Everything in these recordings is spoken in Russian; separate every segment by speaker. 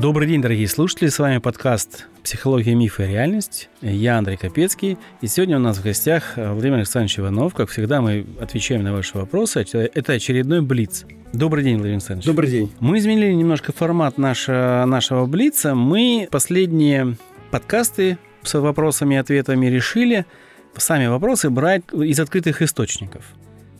Speaker 1: Добрый день, дорогие слушатели. С вами подкаст «Психология, мифы и реальность». Я Андрей Капецкий. И сегодня у нас в гостях Владимир Александрович Иванов. Как всегда, мы отвечаем на ваши вопросы. Это очередной Блиц. Добрый день, Владимир Александрович.
Speaker 2: Добрый день.
Speaker 1: Мы изменили немножко формат нашего, нашего Блица. Мы последние подкасты с вопросами и ответами решили сами вопросы брать из открытых источников.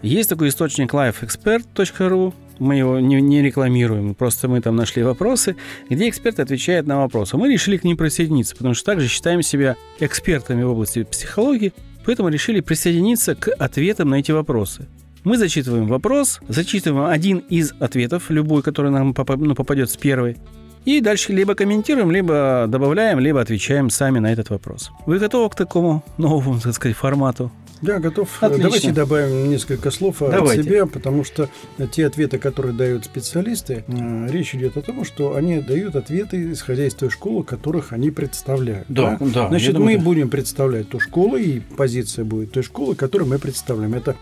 Speaker 1: Есть такой источник lifeexpert.ru, мы его не, не рекламируем, просто мы там нашли вопросы, где эксперты отвечают на вопросы. Мы решили к ним присоединиться, потому что также считаем себя экспертами в области психологии, поэтому решили присоединиться к ответам на эти вопросы. Мы зачитываем вопрос, зачитываем один из ответов, любой, который нам ну, попадет с первой, и дальше либо комментируем, либо добавляем, либо отвечаем сами на этот вопрос. Вы готовы к такому новому, так сказать, формату?
Speaker 2: Да, готов. Отлично. Давайте добавим несколько слов Давайте. от себя, потому что те ответы, которые дают специалисты, э, речь идет о том, что они дают ответы, исходя из той школы, которых они представляют.
Speaker 1: Да, да. да
Speaker 2: Значит, мы думаю, будем представлять ту школу, и позиция будет той школы, которую мы представляем. Это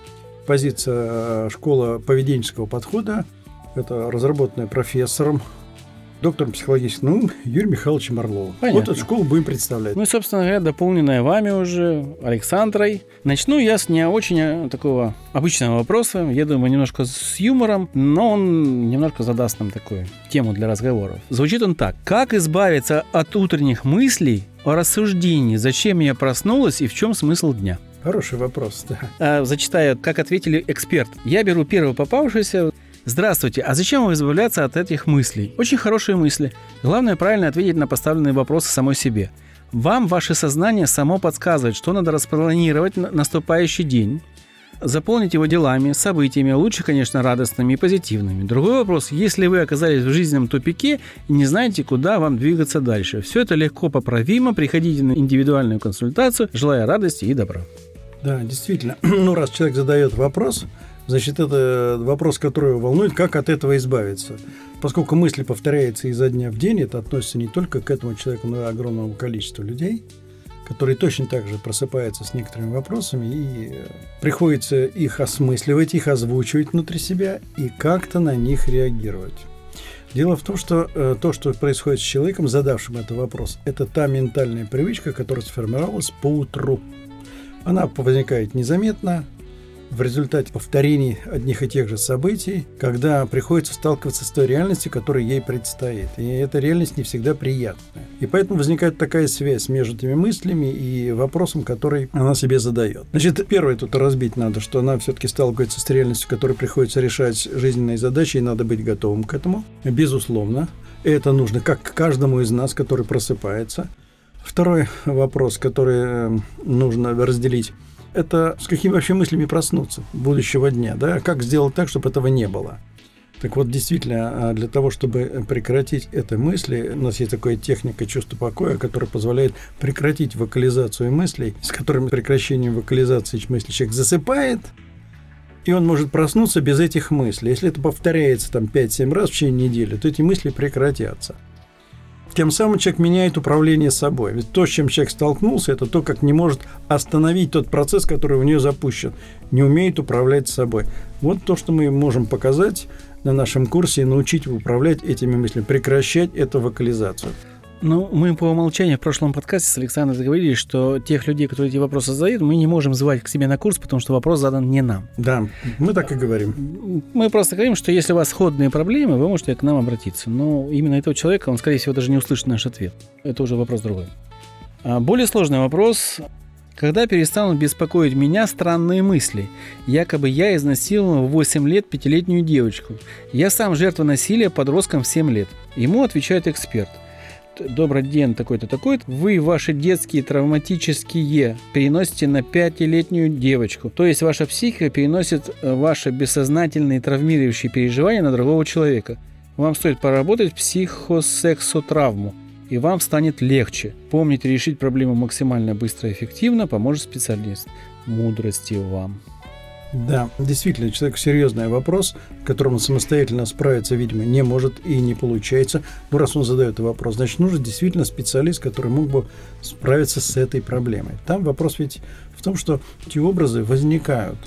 Speaker 2: позиция э, школа поведенческого подхода, это разработанная профессором доктором психологических наук Юрием Михайловичем Орловым. Понятно. Вот эту школу будем представлять.
Speaker 1: Ну и, собственно говоря, дополненная вами уже, Александрой. Начну я с не очень э, такого обычного вопроса. Я думаю, немножко с юмором, но он немножко задаст нам такую тему для разговоров. Звучит он так. Как избавиться от утренних мыслей о рассуждении, зачем я проснулась и в чем смысл дня?
Speaker 2: Хороший вопрос, да.
Speaker 1: А, зачитаю, как ответили эксперт. Я беру первого попавшегося, Здравствуйте, а зачем вам избавляться от этих мыслей? Очень хорошие мысли. Главное правильно ответить на поставленные вопросы самой себе. Вам ваше сознание само подсказывает, что надо распланировать наступающий день, заполнить его делами, событиями, лучше, конечно, радостными и позитивными. Другой вопрос, если вы оказались в жизненном тупике и не знаете, куда вам двигаться дальше. Все это легко поправимо, приходите на индивидуальную консультацию, желая радости и добра.
Speaker 2: Да, действительно. Ну, раз человек задает вопрос, Значит, это вопрос, который волнует, как от этого избавиться. Поскольку мысли повторяются изо дня в день, это относится не только к этому человеку, но и огромному количеству людей, которые точно так же просыпаются с некоторыми вопросами, и приходится их осмысливать, их озвучивать внутри себя и как-то на них реагировать. Дело в том, что э, то, что происходит с человеком, задавшим этот вопрос, это та ментальная привычка, которая сформировалась по утру. Она возникает незаметно, в результате повторений одних и тех же событий, когда приходится сталкиваться с той реальностью, которая ей предстоит. И эта реальность не всегда приятная. И поэтому возникает такая связь между этими мыслями и вопросом, который она себе задает. Значит, первое тут разбить надо, что она все-таки сталкивается с реальностью, которой приходится решать жизненные задачи, и надо быть готовым к этому. Безусловно. Это нужно как каждому из нас, который просыпается. Второй вопрос, который э, нужно разделить это с какими вообще мыслями проснуться будущего дня, да, как сделать так, чтобы этого не было. Так вот, действительно, а, для того, чтобы прекратить эти мысли, у нас есть такая техника чувства покоя, которая позволяет прекратить вокализацию мыслей, с которым прекращением вокализации мыслей человек засыпает, и он может проснуться без этих мыслей. Если это повторяется там 5-7 раз в течение недели, то эти мысли прекратятся. Тем самым человек меняет управление собой. Ведь то, с чем человек столкнулся, это то, как не может остановить тот процесс, который в нее запущен. Не умеет управлять собой. Вот то, что мы можем показать на нашем курсе и научить управлять этими мыслями, прекращать эту вокализацию.
Speaker 1: Ну, мы по умолчанию в прошлом подкасте с Александром договорились, что тех людей, которые эти вопросы задают, мы не можем звать к себе на курс, потому что вопрос задан не нам.
Speaker 2: Да, мы так и говорим.
Speaker 1: Мы просто говорим, что если у вас сходные проблемы, вы можете к нам обратиться. Но именно этого человека, он, скорее всего, даже не услышит наш ответ. Это уже вопрос другой. А более сложный вопрос. Когда перестанут беспокоить меня странные мысли? Якобы я изнасиловал в 8 лет пятилетнюю девочку. Я сам жертва насилия подростком в 7 лет. Ему отвечает эксперт – добрый день такой-то, такой-то, вы ваши детские травматические переносите на пятилетнюю девочку. То есть ваша психика переносит э, ваши бессознательные травмирующие переживания на другого человека. Вам стоит поработать психосексотравму, и вам станет легче. Помните, решить проблему максимально быстро и эффективно поможет специалист. Мудрости вам.
Speaker 2: Да, действительно, человек серьезный вопрос, к которому самостоятельно справиться, видимо, не может и не получается. Ну, раз он задает вопрос, значит, нужен действительно специалист, который мог бы справиться с этой проблемой. Там вопрос ведь в том, что эти образы возникают.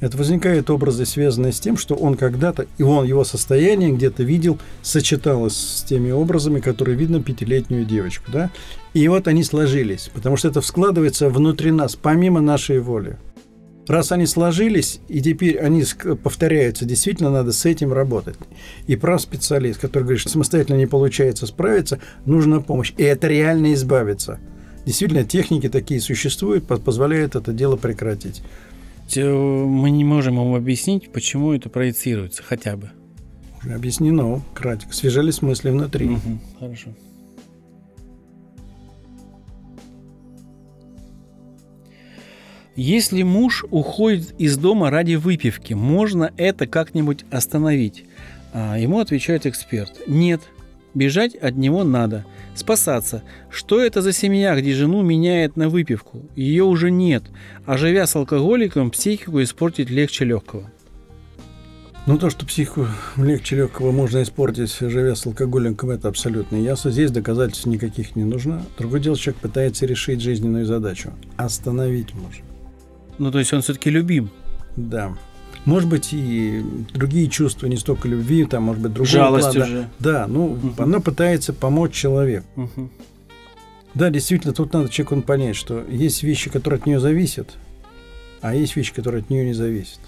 Speaker 2: Это возникают образы, связанные с тем, что он когда-то, и он, его состояние где-то видел, сочеталось с теми образами, которые видно пятилетнюю девочку. Да? И вот они сложились, потому что это складывается внутри нас, помимо нашей воли. Раз они сложились, и теперь они повторяются, действительно надо с этим работать. И прав специалист, который говорит, что самостоятельно не получается справиться, нужна помощь. И это реально избавиться. Действительно, техники такие существуют, позволяют это дело прекратить.
Speaker 1: Мы не можем ему объяснить, почему это проецируется, хотя бы.
Speaker 2: Уже объяснено, кратко. Свежались мысли внутри.
Speaker 1: Угу, хорошо. Если муж уходит из дома ради выпивки, можно это как-нибудь остановить? А ему отвечает эксперт. Нет, бежать от него надо. Спасаться. Что это за семья, где жену меняет на выпивку? Ее уже нет. А живя с алкоголиком, психику испортить легче легкого.
Speaker 2: Ну, то, что психику легче легкого можно испортить, живя с алкоголиком, это абсолютно ясно. Здесь доказательств никаких не нужно. Другое дело, человек пытается решить жизненную задачу. Остановить можно.
Speaker 1: Ну, то есть он все-таки любим.
Speaker 2: Да. Может быть, и другие чувства, не столько любви, там, может быть, другого
Speaker 1: Жалость плана. уже.
Speaker 2: Да, ну, угу. она пытается помочь человеку. Угу. Да, действительно, тут надо человеку понять, что есть вещи, которые от нее зависят, а есть вещи, которые от нее не зависят.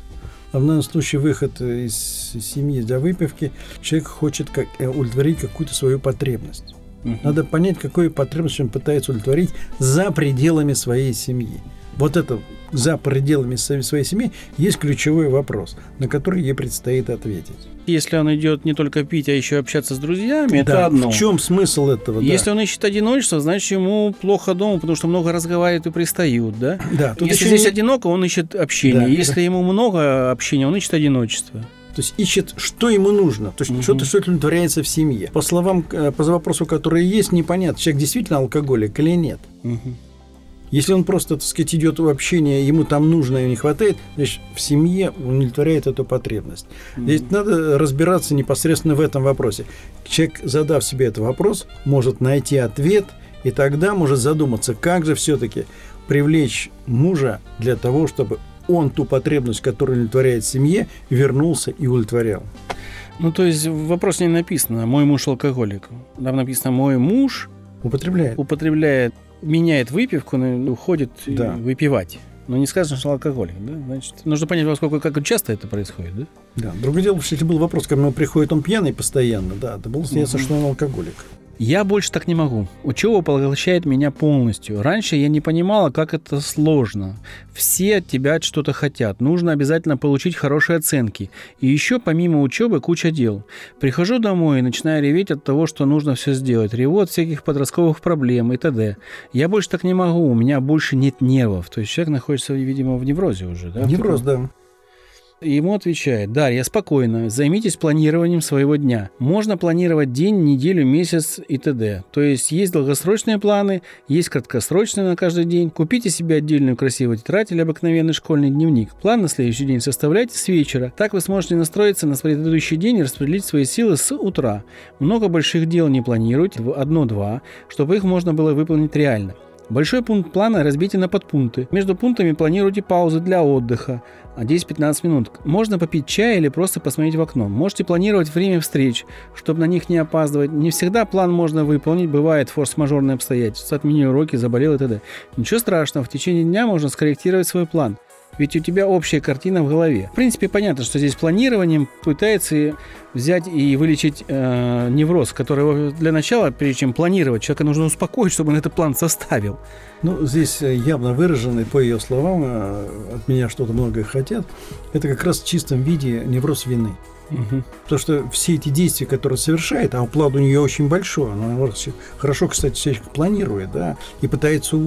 Speaker 2: А в данном случае выход из семьи для выпивки, человек хочет как, э, удовлетворить какую-то свою потребность. Угу. Надо понять, какую потребность он пытается удовлетворить за пределами своей семьи вот это за пределами своей семьи, есть ключевой вопрос, на который ей предстоит ответить.
Speaker 1: Если он идет не только пить, а еще общаться с друзьями, да, это одно.
Speaker 2: В чем смысл этого?
Speaker 1: Если да. он ищет одиночество, значит ему плохо дома, потому что много разговаривают и пристают, да?
Speaker 2: Да.
Speaker 1: Тут Если здесь не... одиноко, он ищет общение. Да, Если да. ему много общения, он ищет одиночество.
Speaker 2: То есть ищет, что ему нужно, то есть угу. что-то, что творяется в семье. По словам, э, по вопросу, который есть, непонятно, человек действительно алкоголик или нет. Угу. Если он просто, так сказать, идет в общение, ему там нужно и не хватает, значит, в семье удовлетворяет эту потребность. Mm-hmm. Здесь надо разбираться непосредственно в этом вопросе. Человек, задав себе этот вопрос, может найти ответ, и тогда может задуматься, как же все-таки привлечь мужа для того, чтобы он ту потребность, которую удовлетворяет семье, вернулся и удовлетворял.
Speaker 1: Ну, то есть вопрос не написано «мой муж алкоголик». Там написано «мой муж
Speaker 2: употребляет,
Speaker 1: употребляет меняет выпивку, уходит да. выпивать. Но не сказано, что алкоголик, да? Значит, нужно понять, во сколько, как часто это происходит, да?
Speaker 2: Да. Другое дело, что если был вопрос, когда приходит он пьяный постоянно, да, это было снится, угу. что он алкоголик.
Speaker 1: Я больше так не могу. Учеба поглощает меня полностью. Раньше я не понимала, как это сложно. Все от тебя что-то хотят. Нужно обязательно получить хорошие оценки. И еще помимо учебы куча дел. Прихожу домой и начинаю реветь от того, что нужно все сделать. Реву от всяких подростковых проблем и т.д. Я больше так не могу. У меня больше нет нервов. То есть человек находится, видимо, в неврозе уже. Да?
Speaker 2: Невроз, да.
Speaker 1: Ему отвечает, Дарья, спокойно, займитесь планированием своего дня. Можно планировать день, неделю, месяц и т.д. То есть есть долгосрочные планы, есть краткосрочные на каждый день. Купите себе отдельную красивую тетрадь или обыкновенный школьный дневник. План на следующий день составляйте с вечера. Так вы сможете настроиться на предыдущий день и распределить свои силы с утра. Много больших дел не планируйте, одно-два, чтобы их можно было выполнить реально. Большой пункт плана разбейте на подпункты. Между пунктами планируйте паузы для отдыха. 10-15 минут. Можно попить чай или просто посмотреть в окно. Можете планировать время встреч, чтобы на них не опаздывать. Не всегда план можно выполнить, бывает форс-мажорные обстоятельства, отменил уроки, заболел и т.д. Ничего страшного, в течение дня можно скорректировать свой план. Ведь у тебя общая картина в голове. В принципе, понятно, что здесь планированием пытается взять и вылечить э, невроз, который для начала, прежде чем планировать, человека нужно успокоить, чтобы он этот план составил.
Speaker 2: Ну, здесь э, явно выраженный, по ее словам, э, от меня что-то многое хотят, это как раз в чистом виде невроз вины. Угу. Потому что все эти действия, которые совершает, а план у нее очень большой, она хорошо, кстати, все планирует, да, и пытается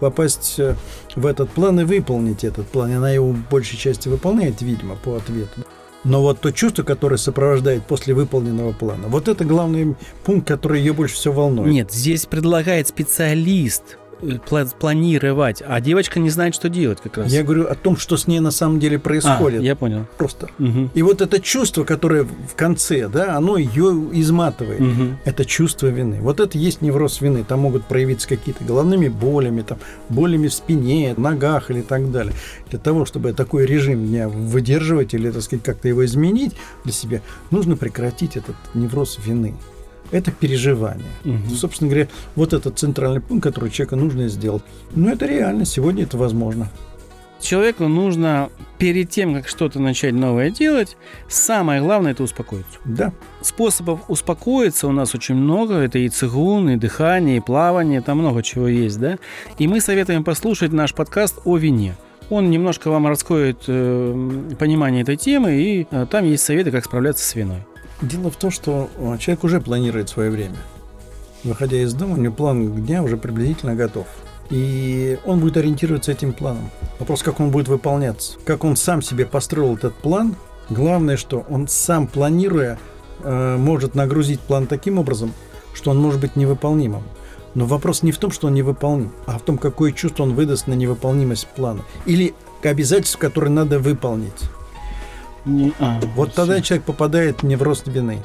Speaker 2: попасть э, в этот план и выполнить этот план. И она его в большей части выполняет, видимо, по ответу. Но вот то чувство, которое сопровождает после выполненного плана, вот это главный пункт, который ее больше всего волнует.
Speaker 1: Нет, здесь предлагает специалист планировать, а девочка не знает, что делать как раз.
Speaker 2: Я говорю о том, что с ней на самом деле
Speaker 1: а,
Speaker 2: происходит.
Speaker 1: я понял.
Speaker 2: Просто.
Speaker 1: Мгм.
Speaker 2: И вот это чувство, которое в конце, да, оно ее изматывает.
Speaker 1: Мгм.
Speaker 2: Это чувство вины. Вот это есть невроз вины. Там могут проявиться какие-то головными болями, там, болями в спине, ногах или так далее. Для того, чтобы такой режим дня выдерживать или, так сказать, как-то его изменить для себя, нужно прекратить этот невроз вины. Это переживание.
Speaker 1: Мгм.
Speaker 2: Собственно говоря, вот этот центральный пункт, который человеку нужно сделать. Но это реально, сегодня это возможно.
Speaker 1: Человеку нужно перед тем, как что-то начать новое делать, самое главное это успокоиться.
Speaker 2: Да.
Speaker 1: Способов успокоиться у нас очень много. Это и цигун, и дыхание, и плавание, там много чего есть, да. И мы советуем послушать наш подкаст о вине. Он немножко вам раскроет э, понимание этой темы, и э, там есть советы, как справляться с виной.
Speaker 2: Дело в том, что э, человек уже планирует свое время. Выходя из дома, у него план дня уже приблизительно готов. И он будет ориентироваться этим планом. Вопрос, как он будет выполняться. Как он сам себе построил этот план. Главное, что он сам, планируя, э, может нагрузить план таким образом, что он может быть невыполнимым. Но вопрос не в том, что он невыполним, а в том, какое чувство он выдаст на невыполнимость плана. Или обязательств, которые надо выполнить.
Speaker 1: Не- а,
Speaker 2: Вот тогда человек попадает в невроз вины.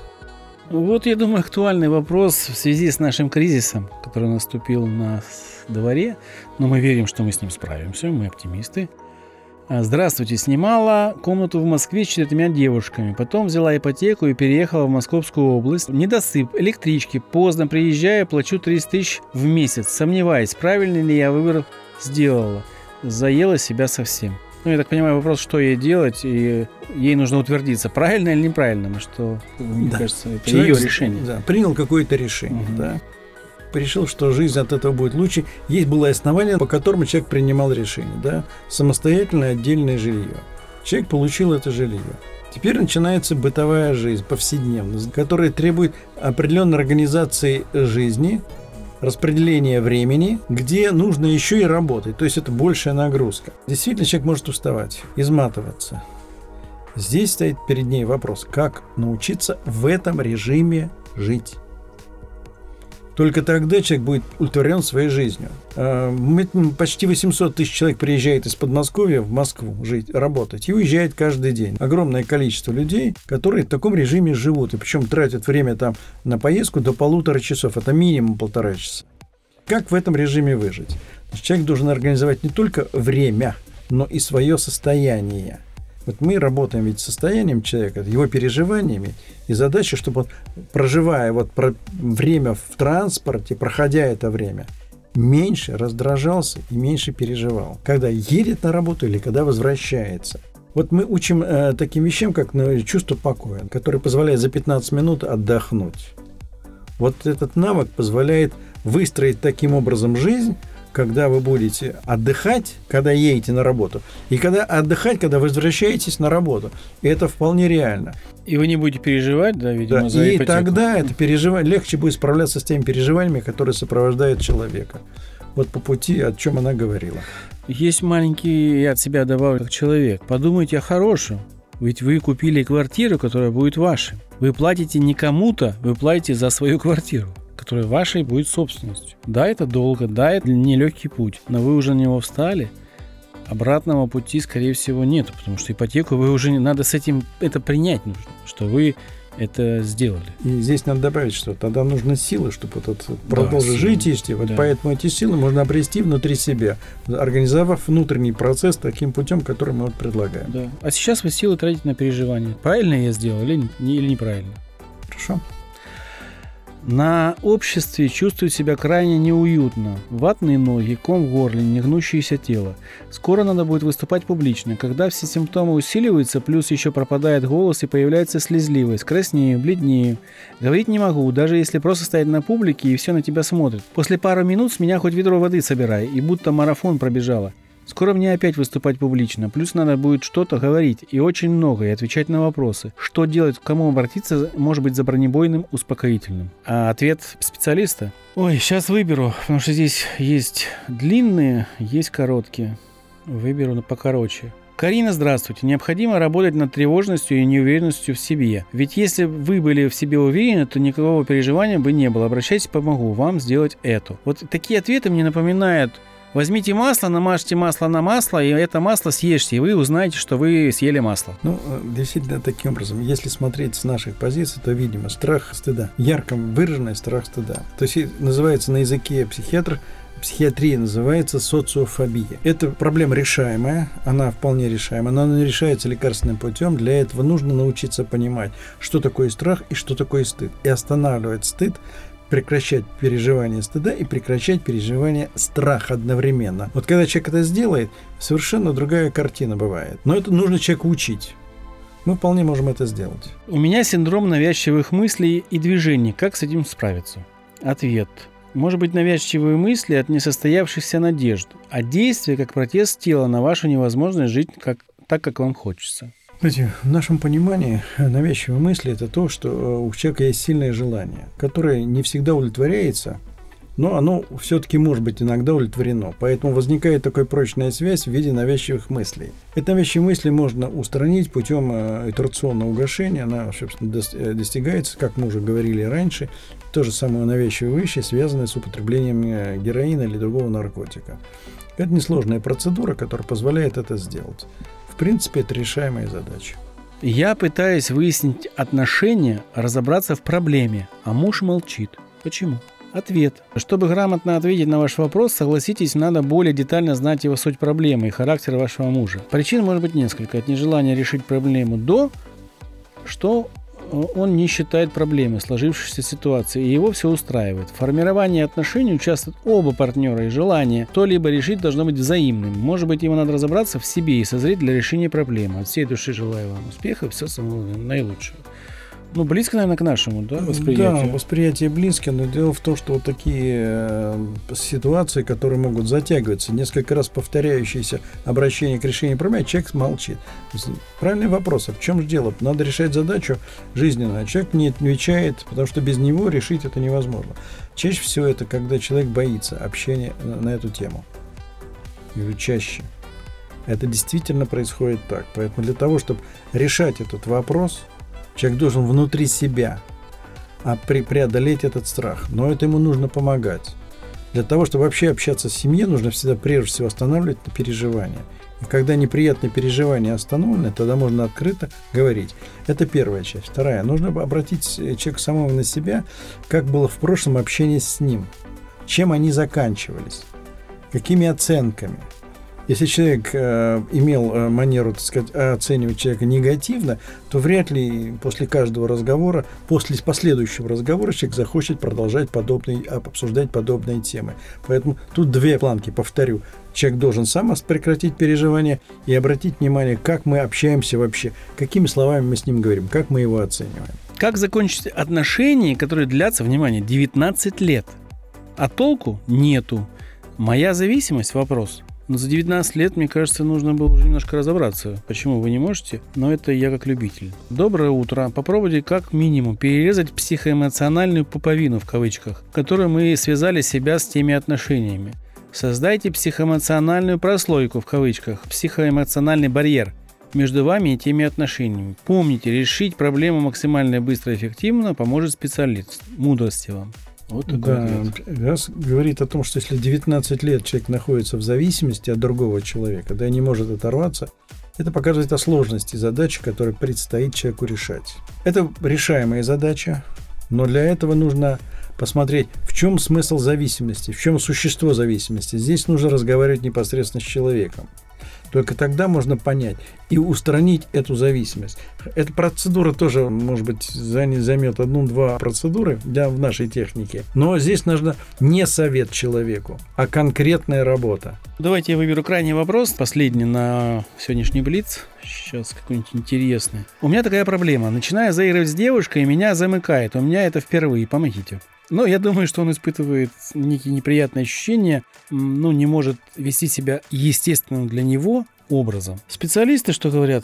Speaker 1: Вот, я думаю, актуальный вопрос в связи с нашим кризисом, который наступил на дворе. Но мы верим, что мы с ним справимся, мы оптимисты. А, Здравствуйте, снимала комнату в Москве с четырьмя девушками. Потом взяла ипотеку и переехала в Московскую область. Недосып, электрички, поздно приезжаю, плачу 30 тысяч в месяц. Сомневаюсь, правильно ли я выбор сделала. Заела себя совсем. Ну, я так понимаю, вопрос, что ей делать, и ей нужно утвердиться, правильно или неправильно, что, мне
Speaker 2: Да.
Speaker 1: кажется, это
Speaker 2: Человек
Speaker 1: ее решение.
Speaker 2: Да, принял какое-то решение,
Speaker 1: Мгм.
Speaker 2: да. Решил, что жизнь от этого будет лучше. Есть было основание, по которому человек принимал решение, да. Самостоятельное отдельное жилье. Человек получил это жилье. Теперь начинается бытовая жизнь, повседневность, которая требует определенной организации жизни, распределения времени, где нужно еще и работать. То есть это большая нагрузка. Действительно, человек может уставать, изматываться. Здесь стоит перед ней вопрос, как научиться в этом режиме жить. Только тогда человек будет удовлетворен своей жизнью. А, Почти 800 тысяч человек приезжает из Подмосковья в Москву жить, работать и уезжает каждый день. Огромное количество людей, которые в таком режиме живут, и причем тратят время там на поездку до полутора часов. Это минимум полтора часа. Как в этом режиме выжить? Человек должен организовать не только время, но и свое состояние. Вот мы работаем ведь состоянием человека, его переживаниями, и задача, чтобы он, проживая вот про время в транспорте, проходя это время, меньше раздражался и меньше переживал, когда едет на работу или когда возвращается. Вот мы учим э, таким вещам, как ну, чувство покоя, которое позволяет за 15 минут отдохнуть. Вот этот навык позволяет выстроить таким образом жизнь, когда вы будете отдыхать, когда едете на работу, и когда отдыхать, когда возвращаетесь на работу. И это вполне реально.
Speaker 1: И вы не будете переживать, да, видимо,
Speaker 2: Да,
Speaker 1: за
Speaker 2: и
Speaker 1: ипотеку.
Speaker 2: тогда это переживание легче будет справляться с теми переживаниями, которые сопровождают человека. Вот по пути, о чем она говорила.
Speaker 1: Есть маленький, я от себя добавлю, как человек. Подумайте о хорошем. Ведь вы купили квартиру, которая будет вашей. Вы платите не кому-то, вы платите за свою квартиру, которая вашей будет собственностью. Да, это долго, да, это нелегкий путь, но вы уже на него встали. Обратного пути, скорее всего, нет, потому что ипотеку вы уже не надо с этим это принять нужно, что вы это сделали.
Speaker 2: И здесь надо добавить, что тогда нужны силы, чтобы вот это продолжить
Speaker 1: силы.
Speaker 2: жить, вот
Speaker 1: Да.
Speaker 2: поэтому эти силы можно обрести внутри себя, организовав внутренний процесс таким путем, который мы вот предлагаем.
Speaker 1: Да. А сейчас вы силы тратите на переживания. Правильно я сделал или, не- или неправильно?
Speaker 2: Хорошо?
Speaker 1: На обществе чувствует себя крайне неуютно. Ватные ноги, ком в горле, негнущееся тело. Скоро надо будет выступать публично. Когда все симптомы усиливаются, плюс еще пропадает голос и появляется слезливость, краснею, бледнею. Говорить не могу, даже если просто стоять на публике и все на тебя смотрят. После пары минут с меня хоть ведро воды собирай, и будто марафон пробежала. Скоро мне опять выступать публично, плюс надо будет что-то говорить, и очень много, и отвечать на вопросы. Что делать, к кому обратиться, может быть, за бронебойным успокоительным. А ответ специалиста? Ой, сейчас выберу, потому что здесь есть длинные, есть короткие. Выберу на покороче. Карина, здравствуйте. Необходимо работать над тревожностью и неуверенностью в себе. Ведь если вы были в себе уверены, то никакого переживания бы не было. Обращайтесь, помогу вам сделать это. Вот такие ответы мне напоминают Возьмите масло, намажьте масло на масло, и это масло съешьте, и вы узнаете, что вы съели масло.
Speaker 2: Ну, э, действительно, таким образом, если смотреть с наших позиций, то, видимо, страх стыда. Ярко выраженный страх стыда. То есть называется на языке психиатр психиатрия называется социофобия. Это проблема решаемая, она вполне решаемая, но она решается лекарственным путем. Для этого нужно научиться понимать, что такое страх и что такое стыд. И останавливать стыд прекращать переживание стыда и прекращать переживание страха одновременно. Вот когда человек это сделает, совершенно другая картина бывает. Но это нужно человеку учить. Мы вполне можем это сделать.
Speaker 1: У меня синдром навязчивых мыслей и движений. Как с этим справиться? Ответ. Может быть навязчивые мысли от несостоявшихся надежд, а действия как протест тела на вашу невозможность жить как, так, как вам хочется.
Speaker 2: Знаете, в нашем понимании навязчивые мысли – это то, что э, у человека есть сильное желание, которое не всегда удовлетворяется, но оно все-таки может быть иногда удовлетворено. Поэтому возникает такая прочная связь в виде навязчивых мыслей. Эти навязчивые мысли можно устранить путем э, итерационного угошения. Она, собственно, э, достигается, как мы уже говорили раньше, то же самое навязчивые вещи, связанные с употреблением героина или другого наркотика. Это несложная процедура, которая позволяет это сделать. В принципе, это решаемая задача.
Speaker 1: Я пытаюсь выяснить отношения, разобраться в проблеме, а муж молчит. Почему? Ответ. Чтобы грамотно ответить на ваш вопрос, согласитесь, надо более детально знать его суть проблемы и характер вашего мужа. Причин может быть несколько. От нежелания решить проблему до, что он не считает проблемы сложившейся ситуации, и его все устраивает. В формировании отношений участвуют оба партнера, и желание то-либо решить должно быть взаимным. Может быть, ему надо разобраться в себе и созреть для решения проблемы. От всей души желаю вам успеха, все самого наилучшего. Ну, близко, наверное, к нашему, да,
Speaker 2: восприятию? Да, восприятие близко, но дело в том, что вот такие э, ситуации, которые могут затягиваться, несколько раз повторяющиеся обращения к решению проблемы, человек молчит. Правильный вопрос, а в чем же дело? Надо решать задачу жизненную, а человек не отвечает, потому что без него решить это невозможно. Чаще всего это, когда человек боится общения на эту тему. Или чаще. Это действительно происходит так. Поэтому для того, чтобы решать этот вопрос – Человек должен внутри себя а преодолеть этот страх. Но это ему нужно помогать. Для того, чтобы вообще общаться с семьей, нужно всегда прежде всего останавливать переживания. И когда неприятные переживания остановлены, тогда можно открыто говорить. Это первая часть. Вторая. Нужно обратить человека самого на себя, как было в прошлом общение с ним. Чем они заканчивались. Какими оценками – если человек э, имел э, манеру, так сказать, оценивать человека негативно, то вряд ли после каждого разговора, после последующего разговора человек захочет продолжать подобные, обсуждать подобные темы. Поэтому тут две планки, повторю. Человек должен сам прекратить переживания и обратить внимание, как мы общаемся вообще, какими словами мы с ним говорим, как мы его оцениваем.
Speaker 1: Как закончить отношения, которые длятся, внимание, 19 лет? А толку нету. Моя зависимость – вопрос – но за 19 лет, мне кажется, нужно было уже немножко разобраться, почему вы не можете, но это я как любитель. Доброе утро. Попробуйте как минимум перерезать психоэмоциональную пуповину в кавычках, которой мы связали себя с теми отношениями. Создайте психоэмоциональную прослойку в кавычках, психоэмоциональный барьер между вами и теми отношениями. Помните, решить проблему максимально быстро и эффективно поможет специалист. Мудрости вам.
Speaker 2: Вот да, раз говорит о том, что если 19 лет человек находится в зависимости от другого человека, да и не может оторваться, это показывает о сложности задачи, которую предстоит человеку решать. Это решаемая задача, но для этого нужно посмотреть, в чем смысл зависимости, в чем существо зависимости. Здесь нужно разговаривать непосредственно с человеком. Только тогда можно понять и устранить эту зависимость. Эта процедура тоже, может быть, займет одну-два процедуры для, в нашей технике. Но здесь нужно не совет человеку, а конкретная работа.
Speaker 1: Давайте я выберу крайний вопрос, последний на сегодняшний Блиц. Сейчас какой-нибудь интересный. У меня такая проблема. Начинаю заигрывать с девушкой, и меня замыкает. У меня это впервые. Помогите. Но я думаю, что он испытывает некие неприятные ощущения, ну, не может вести себя естественным для него образом. Специалисты что говорят?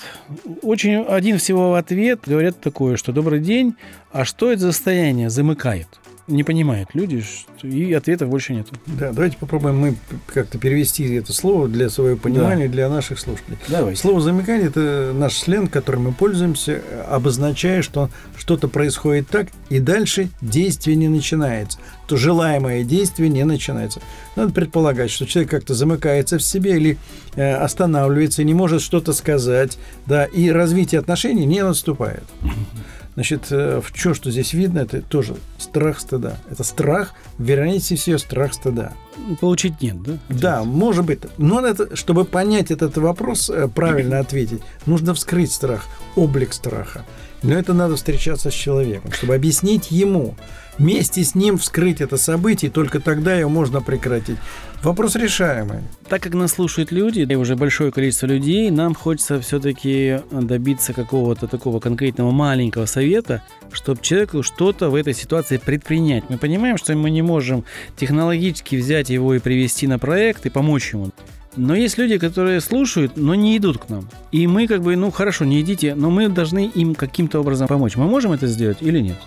Speaker 1: Очень один всего в ответ говорят такое, что добрый день, а что это за состояние? Замыкает. Не понимают люди, что- и ответов больше нету.
Speaker 2: Да, давайте попробуем мы как-то перевести это слово для своего понимания, для наших слушателей.
Speaker 1: Давай.
Speaker 2: Слово замыкание – это наш сленг, которым мы пользуемся, обозначая, что что-то происходит так, и дальше действие не начинается. То желаемое действие не начинается. Надо предполагать, что человек как-то замыкается в себе или э, останавливается, не может что-то сказать, да, и развитие отношений не наступает. Значит, э, в чем что здесь видно, это тоже страх стыда. Это страх, вероятнее всего, страх стыда.
Speaker 1: Получить нет, да?
Speaker 2: Да, может быть. Но это, чтобы понять этот вопрос, э, правильно ответить, нужно вскрыть страх, облик страха. Но это надо встречаться с человеком, чтобы объяснить ему, вместе с ним вскрыть это событие, и только тогда его можно прекратить. Вопрос решаемый.
Speaker 1: Так как нас слушают люди, и уже большое количество людей, нам хочется все-таки добиться какого-то такого конкретного маленького совета, чтобы человеку что-то в этой ситуации предпринять. Мы понимаем, что мы не можем технологически взять его и привести на проект и помочь ему. Но есть люди, которые слушают, но не идут к нам. И мы как бы, ну хорошо, не идите, но мы должны им каким-то образом помочь. Мы можем это сделать или нет?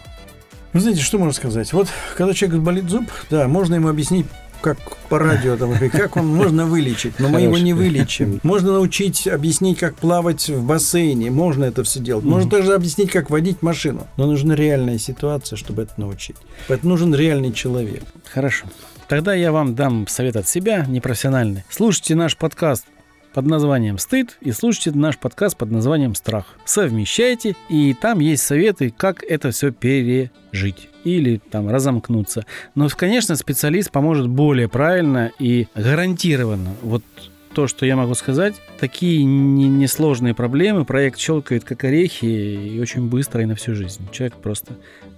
Speaker 2: Вы знаете, что можно сказать? Вот когда человек болит зуб, да, можно ему объяснить, как по радио, там, как он можно вылечить, но мы его не вылечим. Можно научить, объяснить, как плавать в бассейне, можно это все делать. Можно также объяснить, как водить машину. Но нужна реальная ситуация, чтобы это научить. Поэтому нужен реальный человек.
Speaker 1: Хорошо. Тогда я вам дам совет от себя, непрофессиональный. Слушайте наш подкаст под названием «Стыд» и слушайте наш подкаст под названием «Страх». Совмещайте, и там есть советы, как это все пережить или там разомкнуться. Но, конечно, специалист поможет более правильно и гарантированно. Вот то, что я могу сказать, такие не- несложные проблемы проект щелкает как орехи и очень быстро и на всю жизнь. Человек просто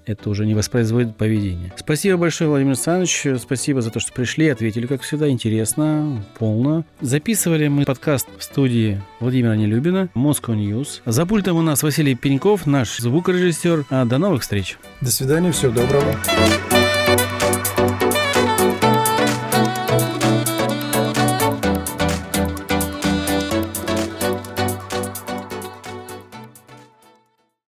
Speaker 1: это уже не воспроизводит поведение. Спасибо большое, Владимир Александрович. Спасибо за то, что пришли, ответили, как всегда, интересно, полно. Записывали мы подкаст в студии Владимира Нелюбина, Moscow News. За пультом у нас Василий Пеньков, наш звукорежиссер. А, До новых встреч.
Speaker 2: До свидания, всего доброго.